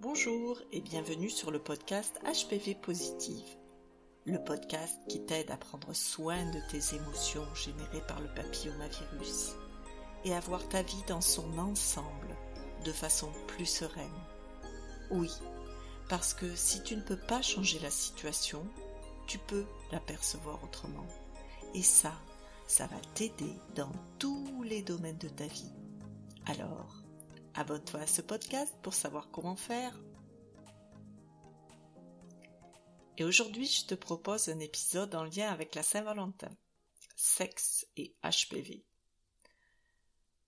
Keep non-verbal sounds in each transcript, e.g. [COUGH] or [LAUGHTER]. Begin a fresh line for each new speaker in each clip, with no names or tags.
Bonjour et bienvenue sur le podcast HPV Positive, le podcast qui t'aide à prendre soin de tes émotions générées par le papillomavirus et à voir ta vie dans son ensemble de façon plus sereine. Oui, parce que si tu ne peux pas changer la situation, tu peux l'apercevoir autrement. Et ça, ça va t'aider dans tous les domaines de ta vie. Alors, abonne-toi à ce podcast pour savoir comment faire. Et aujourd'hui, je te propose un épisode en lien avec la Saint-Valentin, sexe et HPV.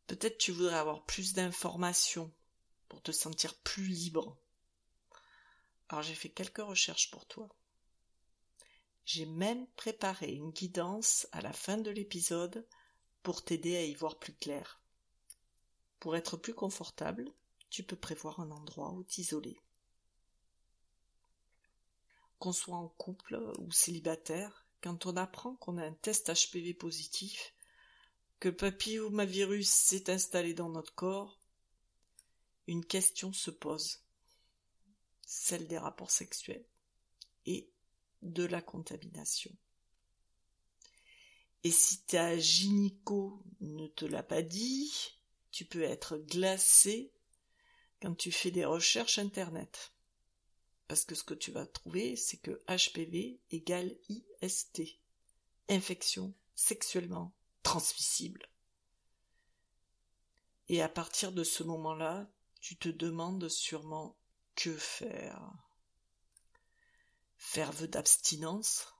Peut-être tu voudrais avoir plus d'informations pour te sentir plus libre. Alors j'ai fait quelques recherches pour toi. J'ai même préparé une guidance à la fin de l'épisode pour t'aider à y voir plus clair. Pour être plus confortable, tu peux prévoir un endroit où t'isoler. Qu'on soit en couple ou célibataire, quand on apprend qu'on a un test HPV positif, que papillomavirus s'est installé dans notre corps, une question se pose, celle des rapports sexuels et de la contamination. Et si ta gynéco ne te l'a pas dit, tu peux être glacé quand tu fais des recherches internet. Parce que ce que tu vas trouver, c'est que HPV égale IST. Infection sexuellement transmissible. Et à partir de ce moment-là, tu te demandes sûrement que faire. Faire vœu d'abstinence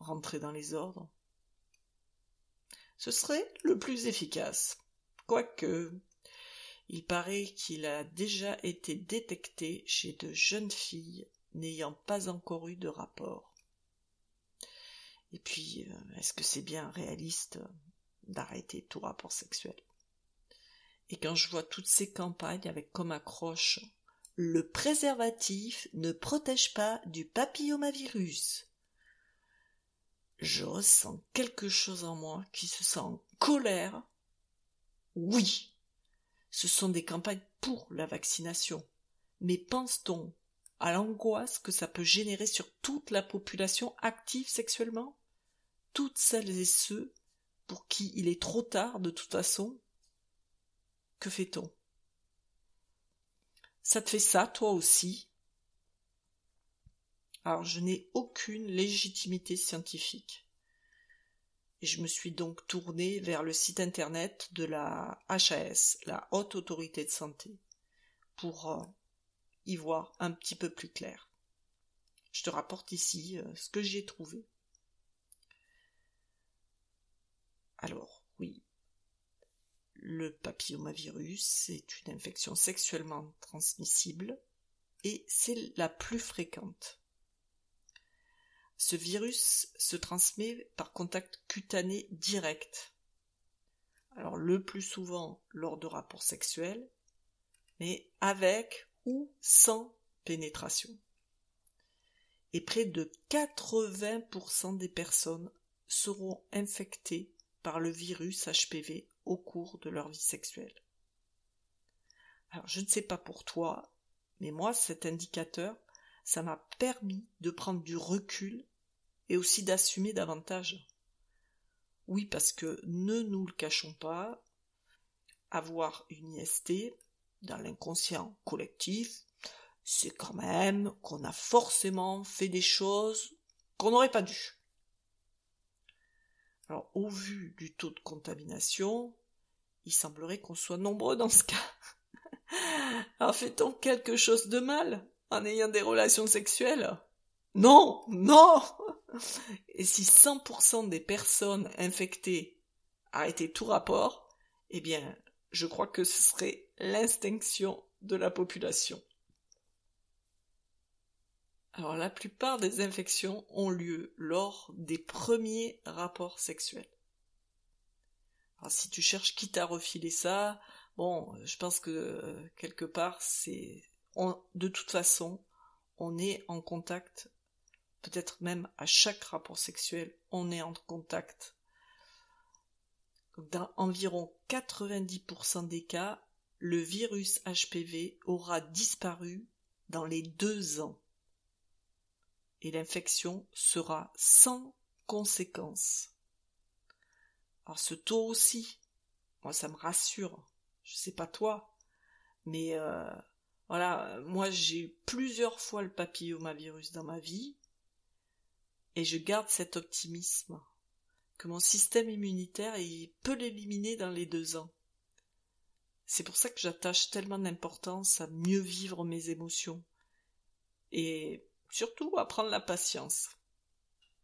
Rentrer dans les ordres Ce serait le plus efficace. Quoique, il paraît qu'il a déjà été détecté chez de jeunes filles n'ayant pas encore eu de rapport. Et puis, euh, est-ce que c'est bien réaliste d'arrêter tout rapport sexuel? Et quand je vois toutes ces campagnes avec comme accroche le préservatif ne protège pas du papillomavirus. Je ressens quelque chose en moi qui se sent en colère oui, ce sont des campagnes pour la vaccination. Mais pense-t-on à l'angoisse que ça peut générer sur toute la population active sexuellement? Toutes celles et ceux pour qui il est trop tard de toute façon Que fait-on? Ça te fait ça, toi aussi? Alors je n'ai aucune légitimité scientifique je me suis donc tournée vers le site internet de la HAS, la Haute Autorité de Santé, pour euh, y voir un petit peu plus clair. Je te rapporte ici euh, ce que j'ai trouvé. Alors, oui, le papillomavirus est une infection sexuellement transmissible et c'est la plus fréquente. Ce virus se transmet par contact cutané direct. Alors le plus souvent lors de rapports sexuels, mais avec ou sans pénétration. Et près de 80% des personnes seront infectées par le virus HPV au cours de leur vie sexuelle. Alors je ne sais pas pour toi, mais moi cet indicateur, ça m'a permis de prendre du recul et aussi d'assumer davantage. Oui, parce que ne nous le cachons pas, avoir une IST dans l'inconscient collectif, c'est quand même qu'on a forcément fait des choses qu'on n'aurait pas dû. Alors, au vu du taux de contamination, il semblerait qu'on soit nombreux dans ce cas. [LAUGHS] Alors, fait-on quelque chose de mal en ayant des relations sexuelles? Non, non et si 100% des personnes infectées arrêtaient tout rapport, eh bien, je crois que ce serait l'extinction de la population. Alors, la plupart des infections ont lieu lors des premiers rapports sexuels. Alors, si tu cherches qui t'a refilé ça, bon, je pense que euh, quelque part, c'est, de toute façon, on est en contact peut-être même à chaque rapport sexuel, on est en contact. Dans environ 90% des cas, le virus HPV aura disparu dans les deux ans. Et l'infection sera sans conséquence. Alors ce taux aussi, moi ça me rassure. Je sais pas toi, mais euh, voilà, moi j'ai plusieurs fois le papillomavirus dans ma vie et je garde cet optimisme que mon système immunitaire peut l'éliminer dans les deux ans. C'est pour ça que j'attache tellement d'importance à mieux vivre mes émotions et surtout à prendre la patience.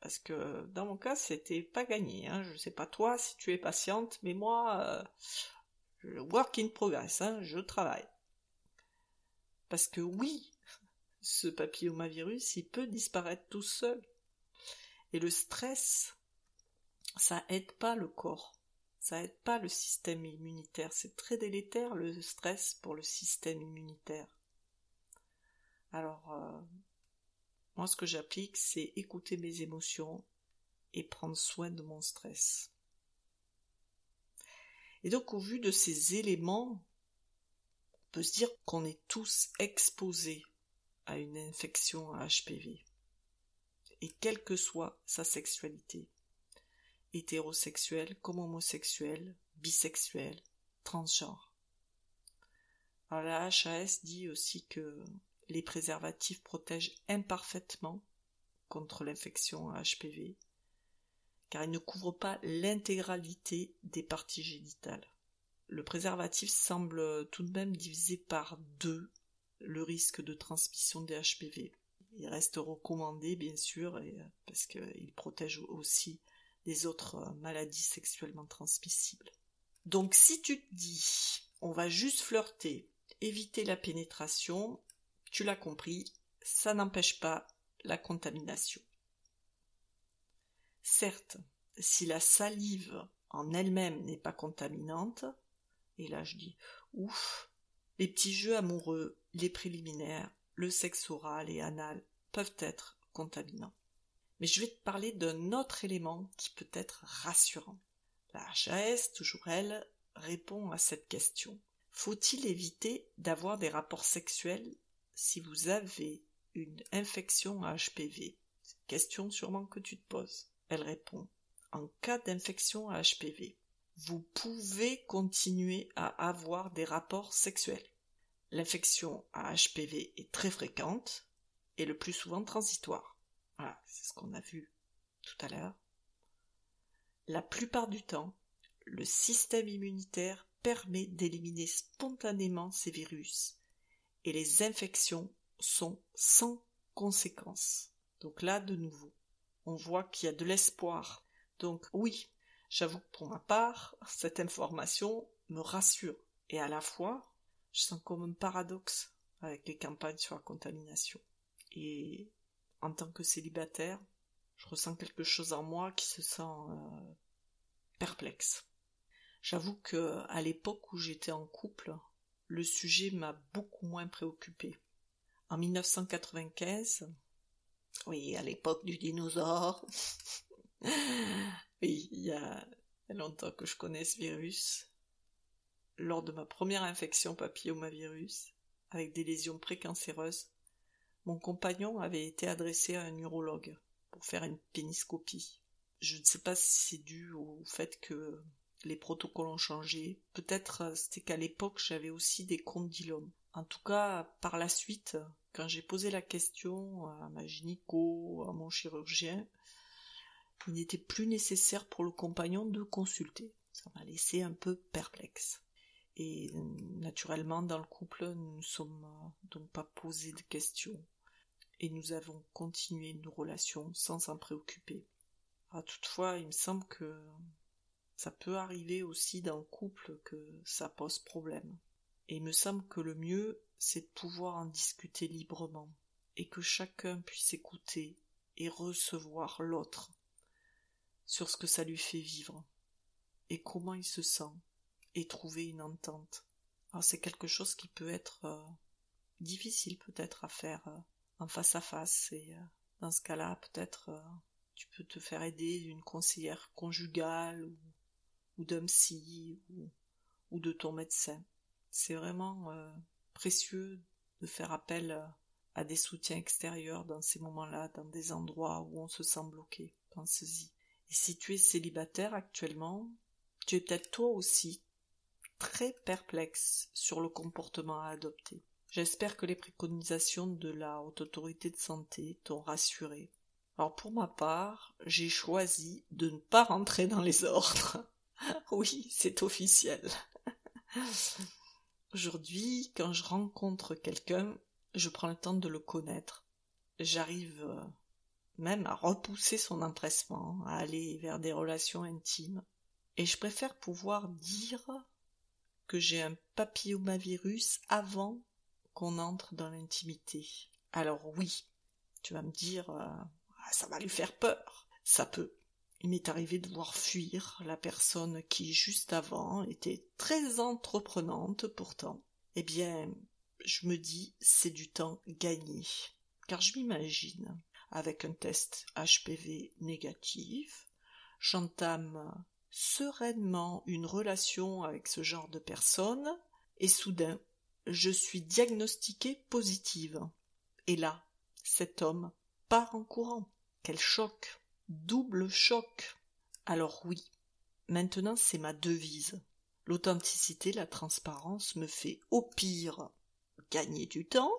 Parce que dans mon cas, c'était pas gagné. Hein. Je sais pas toi si tu es patiente, mais moi, euh, work in progress, hein, je travaille. Parce que oui, [LAUGHS] ce papillomavirus, il peut disparaître tout seul. Et le stress, ça aide pas le corps. Ça aide pas le système immunitaire. C'est très délétère le stress pour le système immunitaire. Alors, euh, moi, ce que j'applique, c'est écouter mes émotions et prendre soin de mon stress. Et donc, au vu de ces éléments, on peut se dire qu'on est tous exposés à une infection HPV. Et quelle que soit sa sexualité, hétérosexuel comme homosexuel, bisexuel, transgenre. Alors la HAS dit aussi que les préservatifs protègent imparfaitement contre l'infection HPV, car ils ne couvrent pas l'intégralité des parties génitales. Le préservatif semble tout de même diviser par deux le risque de transmission des HPV. Il reste recommandé, bien sûr, parce qu'il protège aussi des autres maladies sexuellement transmissibles. Donc si tu te dis, on va juste flirter, éviter la pénétration, tu l'as compris, ça n'empêche pas la contamination. Certes, si la salive en elle-même n'est pas contaminante, et là je dis ouf, les petits jeux amoureux, les préliminaires, le sexe oral et anal peuvent être contaminants. Mais je vais te parler d'un autre élément qui peut être rassurant. La HAS, toujours elle, répond à cette question. Faut-il éviter d'avoir des rapports sexuels si vous avez une infection à HPV Question sûrement que tu te poses. Elle répond. En cas d'infection à HPV, vous pouvez continuer à avoir des rapports sexuels. L'infection à HPV est très fréquente et le plus souvent transitoire. Voilà, c'est ce qu'on a vu tout à l'heure. La plupart du temps, le système immunitaire permet d'éliminer spontanément ces virus et les infections sont sans conséquence. Donc là, de nouveau, on voit qu'il y a de l'espoir. Donc oui, j'avoue que pour ma part, cette information me rassure. Et à la fois, je sens comme un paradoxe avec les campagnes sur la contamination. Et en tant que célibataire, je ressens quelque chose en moi qui se sent euh, perplexe. J'avoue que à l'époque où j'étais en couple, le sujet m'a beaucoup moins préoccupé. En 1995, oui, à l'époque du dinosaure, [LAUGHS] oui, il y a longtemps que je connais ce virus, lors de ma première infection papillomavirus, avec des lésions précancéreuses, mon compagnon avait été adressé à un urologue pour faire une péniscopie. Je ne sais pas si c'est dû au fait que les protocoles ont changé. Peut-être euh, c'était qu'à l'époque j'avais aussi des condylomes. En tout cas, par la suite, quand j'ai posé la question à ma gynéco, à mon chirurgien, il n'était plus nécessaire pour le compagnon de consulter. Ça m'a laissé un peu perplexe. Et naturellement, dans le couple, nous ne sommes donc pas posé de questions. Et nous avons continué nos relations sans s'en préoccuper. Ah, toutefois, il me semble que ça peut arriver aussi dans le couple que ça pose problème. Et il me semble que le mieux, c'est de pouvoir en discuter librement, et que chacun puisse écouter et recevoir l'autre sur ce que ça lui fait vivre, et comment il se sent, et trouver une entente. Alors c'est quelque chose qui peut être euh, difficile peut-être à faire euh, en face à face et euh, dans ce cas-là peut-être tu peux te faire aider d'une conseillère conjugale ou, ou d'un psy ou, ou, de ton médecin. C'est vraiment précieux de faire appel à des soutiens extérieurs dans ces moments-là, dans des endroits où on se sent bloqué. Pense-y. Et si tu es célibataire actuellement, tu es peut-être toi aussi très perplexe sur le comportement à adopter. J'espère que les préconisations de la haute autorité de santé t'ont rassuré. Alors pour ma part, j'ai choisi de ne pas rentrer dans les ordres. [LAUGHS] oui, c'est officiel. [LAUGHS] Aujourd'hui, quand je rencontre quelqu'un, je prends le temps de le connaître. J'arrive euh, même à repousser son empressement, à aller vers des relations intimes. Et je préfère pouvoir dire j'ai un papillomavirus avant qu'on entre dans l'intimité. Alors oui, tu vas me dire, euh, ah, ça va lui faire peur. Ça peut. Il m'est arrivé de voir fuir la personne qui, juste avant, était très entreprenante pourtant. Eh bien, je me dis, c'est du temps gagné. Car je m'imagine, avec un test HPV négatif, j'entame sereinement une relation avec ce genre de personne, et soudain, je suis diagnostiquée positive. Et là, cet homme part en courant. Quel choc. Double choc. Alors oui, maintenant c'est ma devise. L'authenticité, la transparence me fait au pire gagner du temps,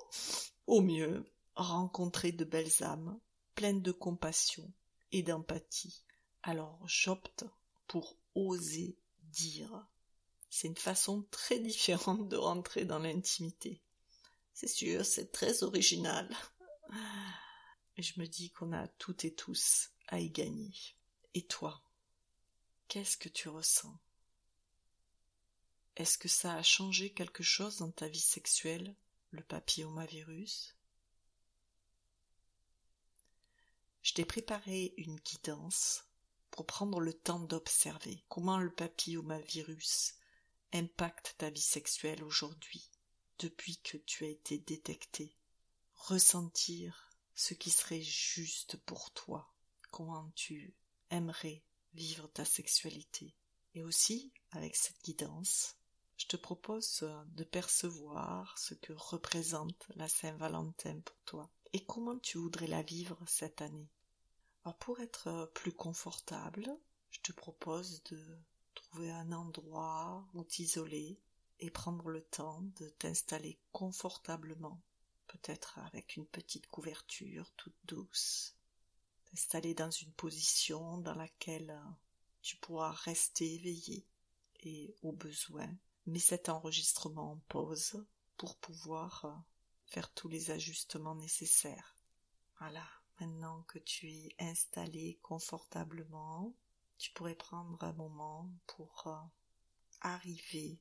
au mieux rencontrer de belles âmes, pleines de compassion et d'empathie. Alors j'opte pour oser dire. C'est une façon très différente de rentrer dans l'intimité. C'est sûr, c'est très original. Et je me dis qu'on a toutes et tous à y gagner. Et toi, qu'est-ce que tu ressens? Est-ce que ça a changé quelque chose dans ta vie sexuelle, le papillomavirus? Je t'ai préparé une guidance prendre le temps d'observer comment le papillomavirus impacte ta vie sexuelle aujourd'hui, depuis que tu as été détecté. Ressentir ce qui serait juste pour toi, comment tu aimerais vivre ta sexualité. Et aussi, avec cette guidance, je te propose de percevoir ce que représente la Saint-Valentin pour toi et comment tu voudrais la vivre cette année. Pour être plus confortable, je te propose de trouver un endroit où t'isoler et prendre le temps de t'installer confortablement peut-être avec une petite couverture toute douce, t'installer dans une position dans laquelle tu pourras rester éveillé et au besoin, mets cet enregistrement en pause pour pouvoir faire tous les ajustements nécessaires. Voilà, maintenant que tu es installé confortablement, tu pourrais prendre un moment pour arriver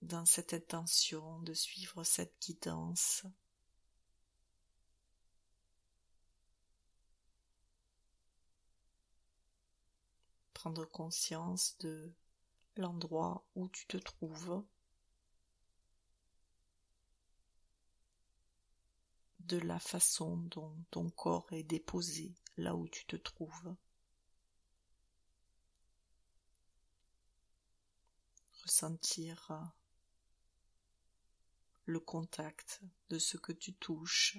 dans cette intention de suivre cette guidance. Prendre conscience de l'endroit où tu te trouves, de la façon dont ton corps est déposé là où tu te trouves. Ressentir le contact de ce que tu touches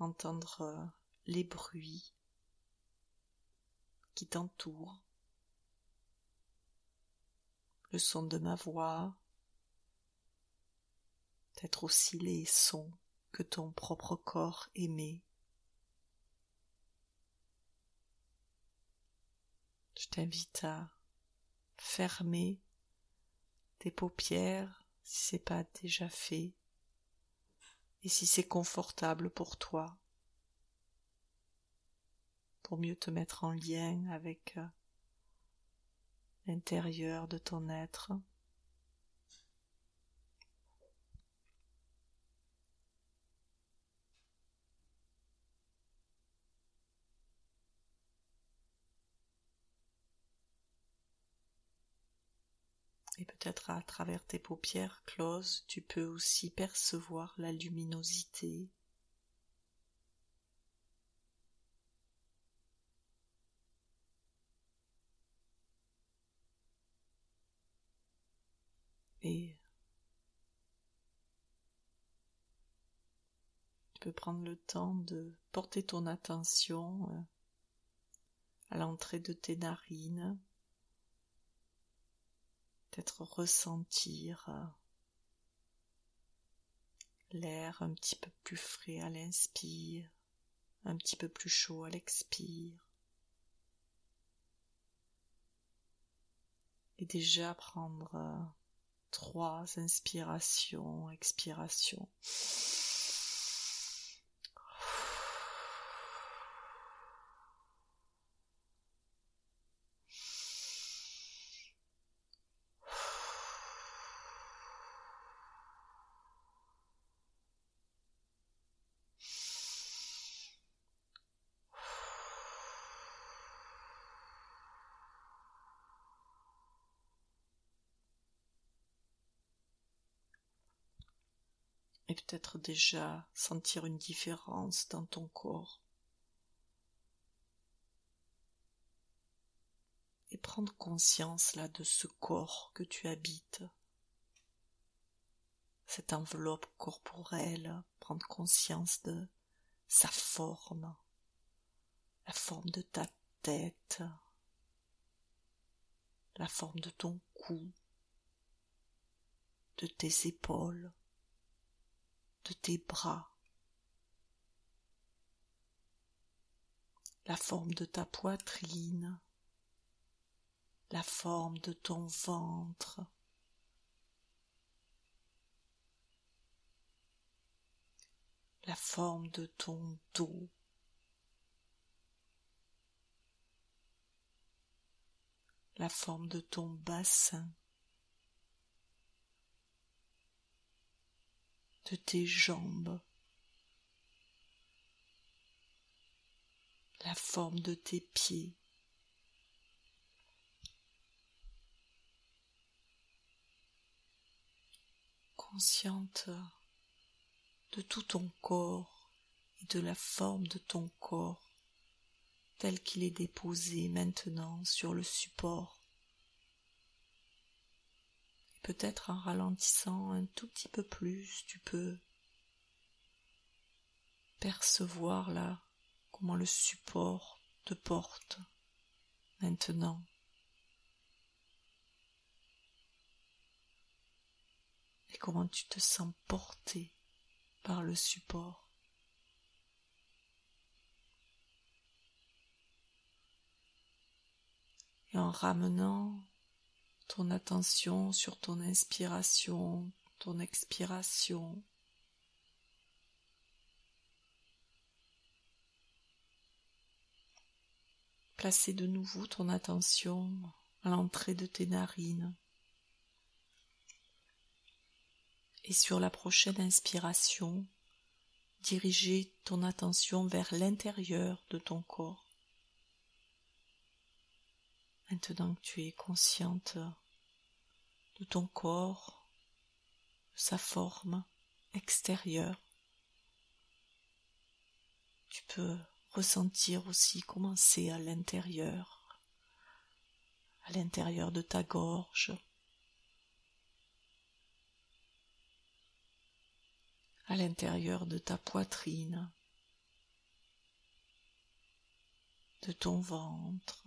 entendre les bruits qui t'entourent, le son de ma voix, peut-être aussi les sons que ton propre corps émet. Je t'invite à fermer tes paupières si c'est pas déjà fait et si c'est confortable pour toi, pour mieux te mettre en lien avec euh, l'intérieur de ton être. et peut-être à travers tes paupières closes, tu peux aussi percevoir la luminosité. Tu peux prendre le temps de porter ton attention euh, à l'entrée de tes narines, peut-être ressentir euh, l'air un petit peu plus frais à l'inspire, un petit peu plus chaud à l'expire. Et déjà prendre euh, trois inspirations, expirations. Et peut-être déjà sentir une différence dans ton corps. Et prendre conscience là de ce corps que tu habites, cette enveloppe corporelle, prendre conscience de sa forme, la forme de ta tête, la forme de ton cou, de tes épaules, tes bras, la forme de ta poitrine, la forme de ton ventre, la forme de ton dos, la forme de ton bassin, de tes jambes, la forme de tes pieds. Consciente de tout ton corps et de la forme de ton corps tel qu'il est déposé maintenant sur le support peut-être en ralentissant un tout petit peu plus, tu peux percevoir là comment le support te porte maintenant. Et comment tu te sens porté par le support. Et en ramenant ton attention sur ton inspiration, ton expiration. Placez de nouveau ton attention à l'entrée de tes narines. Et sur la prochaine inspiration, dirigez ton attention vers l'intérieur de ton corps. Maintenant que tu es consciente de ton corps, de sa forme extérieure, tu peux ressentir aussi comment c'est à l'intérieur, à l'intérieur de ta gorge, à l'intérieur de ta poitrine, de ton ventre.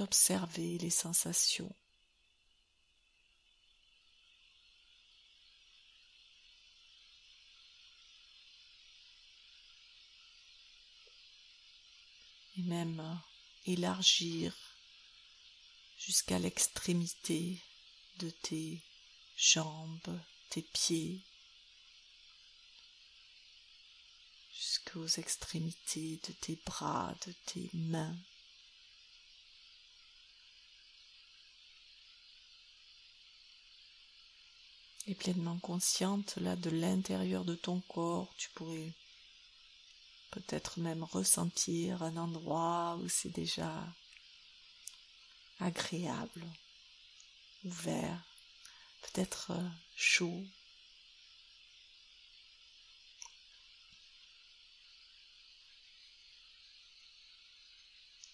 Observer les sensations. Et même élargir jusqu'à l'extrémité de tes jambes, tes pieds, jusqu'aux extrémités de tes bras, de tes mains. Et pleinement consciente là de l'intérieur de ton corps, tu pourrais peut-être même ressentir un endroit où c'est déjà agréable, ouvert, peut-être euh, chaud.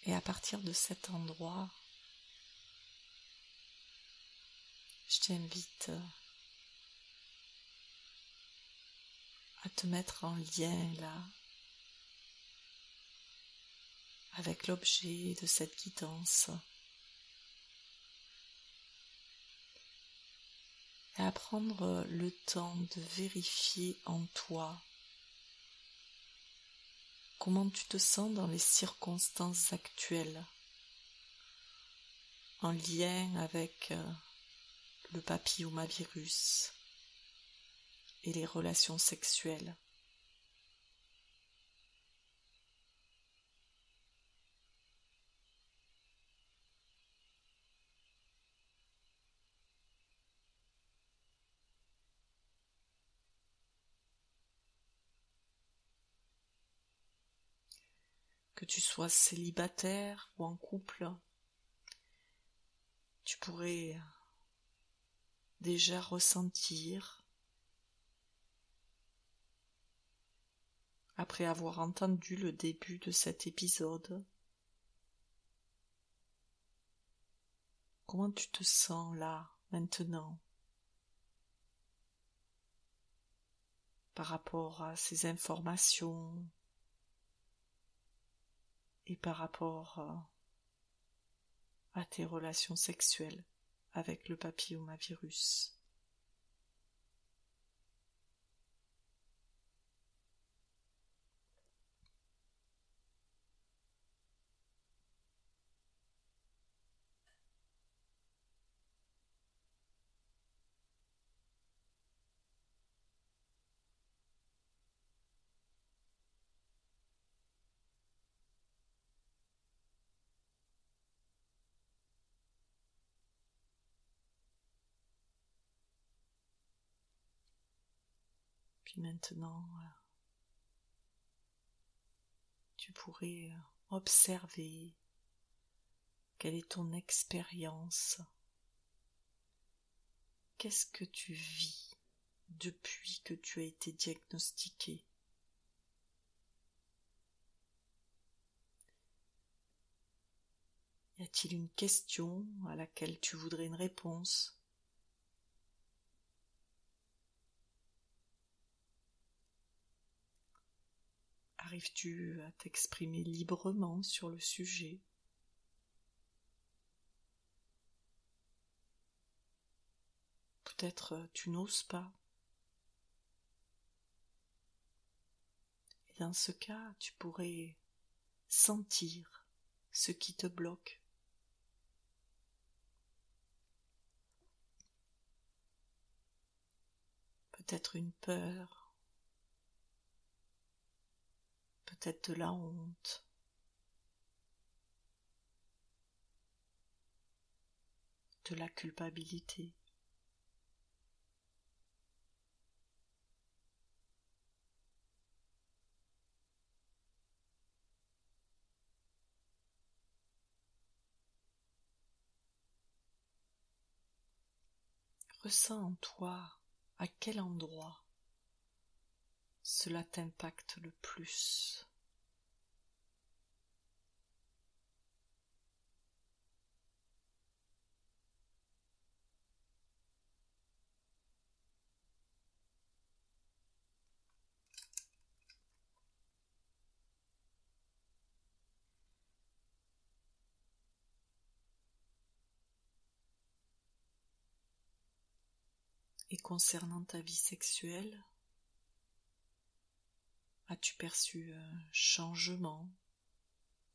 Et à partir de cet endroit, je t'invite à te mettre en lien là avec l'objet de cette guidance. Et à prendre le temps de vérifier en toi comment tu te sens dans les circonstances actuelles en lien avec euh, le papillomavirus et les relations sexuelles. Que tu sois célibataire ou en couple, tu pourrais déjà ressentir, après avoir entendu le début de cet épisode, comment tu te sens là, maintenant, par rapport à ces informations? Et par rapport à tes relations sexuelles avec le papillomavirus? Maintenant, euh, tu pourrais euh, observer quelle est ton expérience. Qu'est-ce que tu vis depuis que tu as été diagnostiqué Y a-t-il une question à laquelle tu voudrais une réponse? Arrives-tu à t'exprimer librement sur le sujet? Peut-être euh, tu n'oses pas. Et dans ce cas, tu pourrais sentir ce qui te bloque. Peut-être une peur, peut-être de la honte. de la culpabilité. Ressens en toi à quel endroit cela t'impacte le plus. Et concernant ta vie sexuelle, as-tu perçu un changement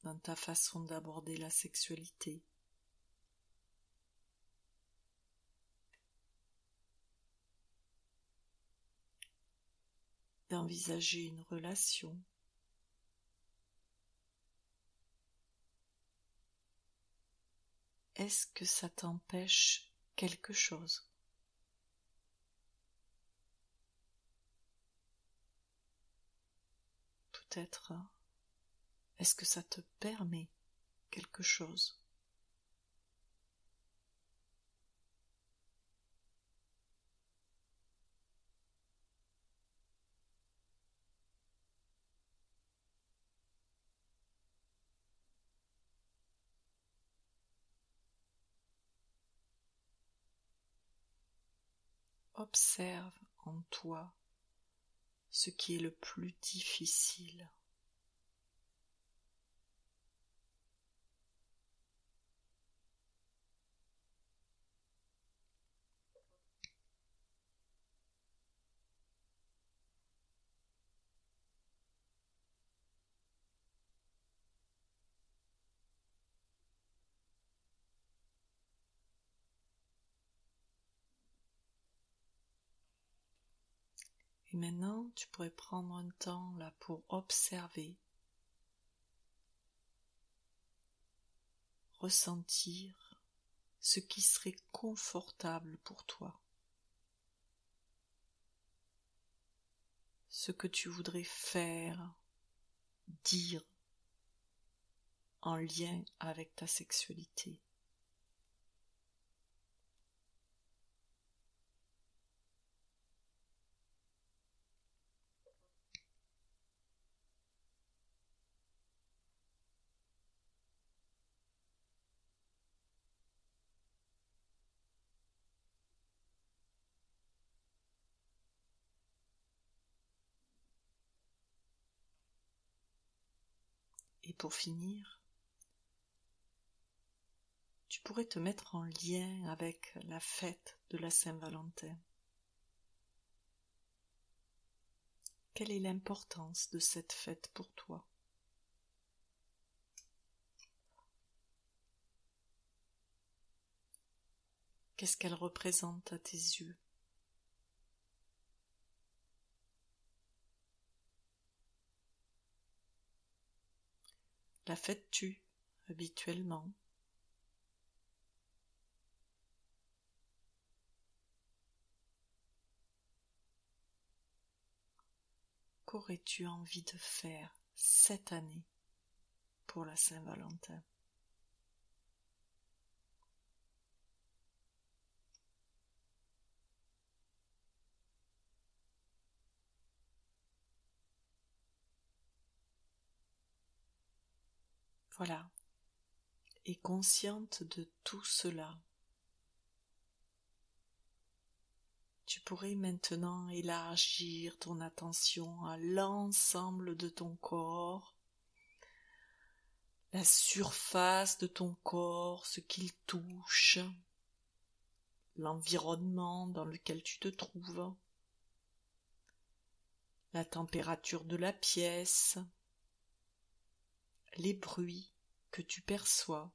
dans ta façon d'aborder la sexualité? D'envisager une relation? Est-ce que ça t'empêche quelque chose? Peut-être. Est-ce que ça te permet quelque chose? Observe en toi ce qui est le plus difficile. Et maintenant, tu pourrais prendre un temps là pour observer, ressentir ce qui serait confortable pour toi. Ce que tu voudrais faire, dire en lien avec ta sexualité. Pour finir, tu pourrais te mettre en lien avec la fête de la Saint-Valentin. Quelle est l'importance de cette fête pour toi? Qu'est-ce qu'elle représente à tes yeux? La fais-tu habituellement. Qu'aurais-tu envie de faire cette année pour la Saint-Valentin? Voilà. Et consciente de tout cela, tu pourrais maintenant élargir ton attention à l'ensemble de ton corps, la surface de ton corps, ce qu'il touche, l'environnement dans lequel tu te trouves, la température de la pièce, les bruits que tu perçois.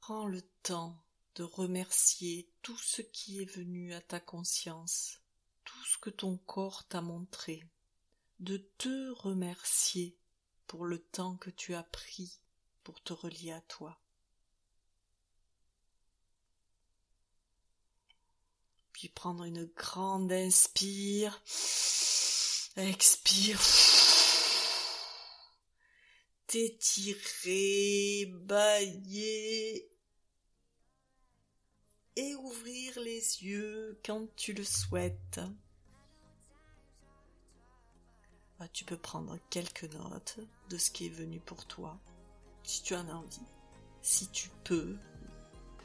Prends le temps de remercier tout ce qui est venu à ta conscience, tout ce que ton corps t'a montré, de te remercier pour le temps que tu as pris pour te relier à toi. Puis prendre une grande inspire. Expire. T'étirer, bailler. Et ouvrir les yeux quand tu le souhaites. Ah, tu peux prendre quelques notes de ce qui est venu pour toi, si tu en as envie. Si tu peux,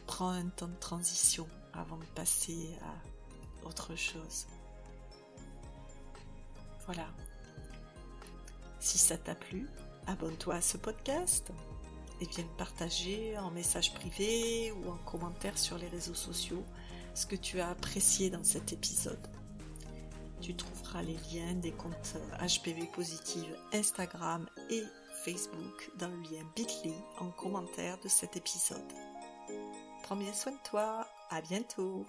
prends un temps de transition avant de passer à autre chose. Voilà. Si ça t'a plu, abonne-toi à ce podcast et viens partager en message privé ou en commentaire sur les réseaux sociaux ce que tu as apprécié dans cet épisode. Tu trouveras les liens des comptes HPV Positive Instagram et Facebook dans le lien bit.ly en commentaire de cet épisode. Prends bien soin de toi, à bientôt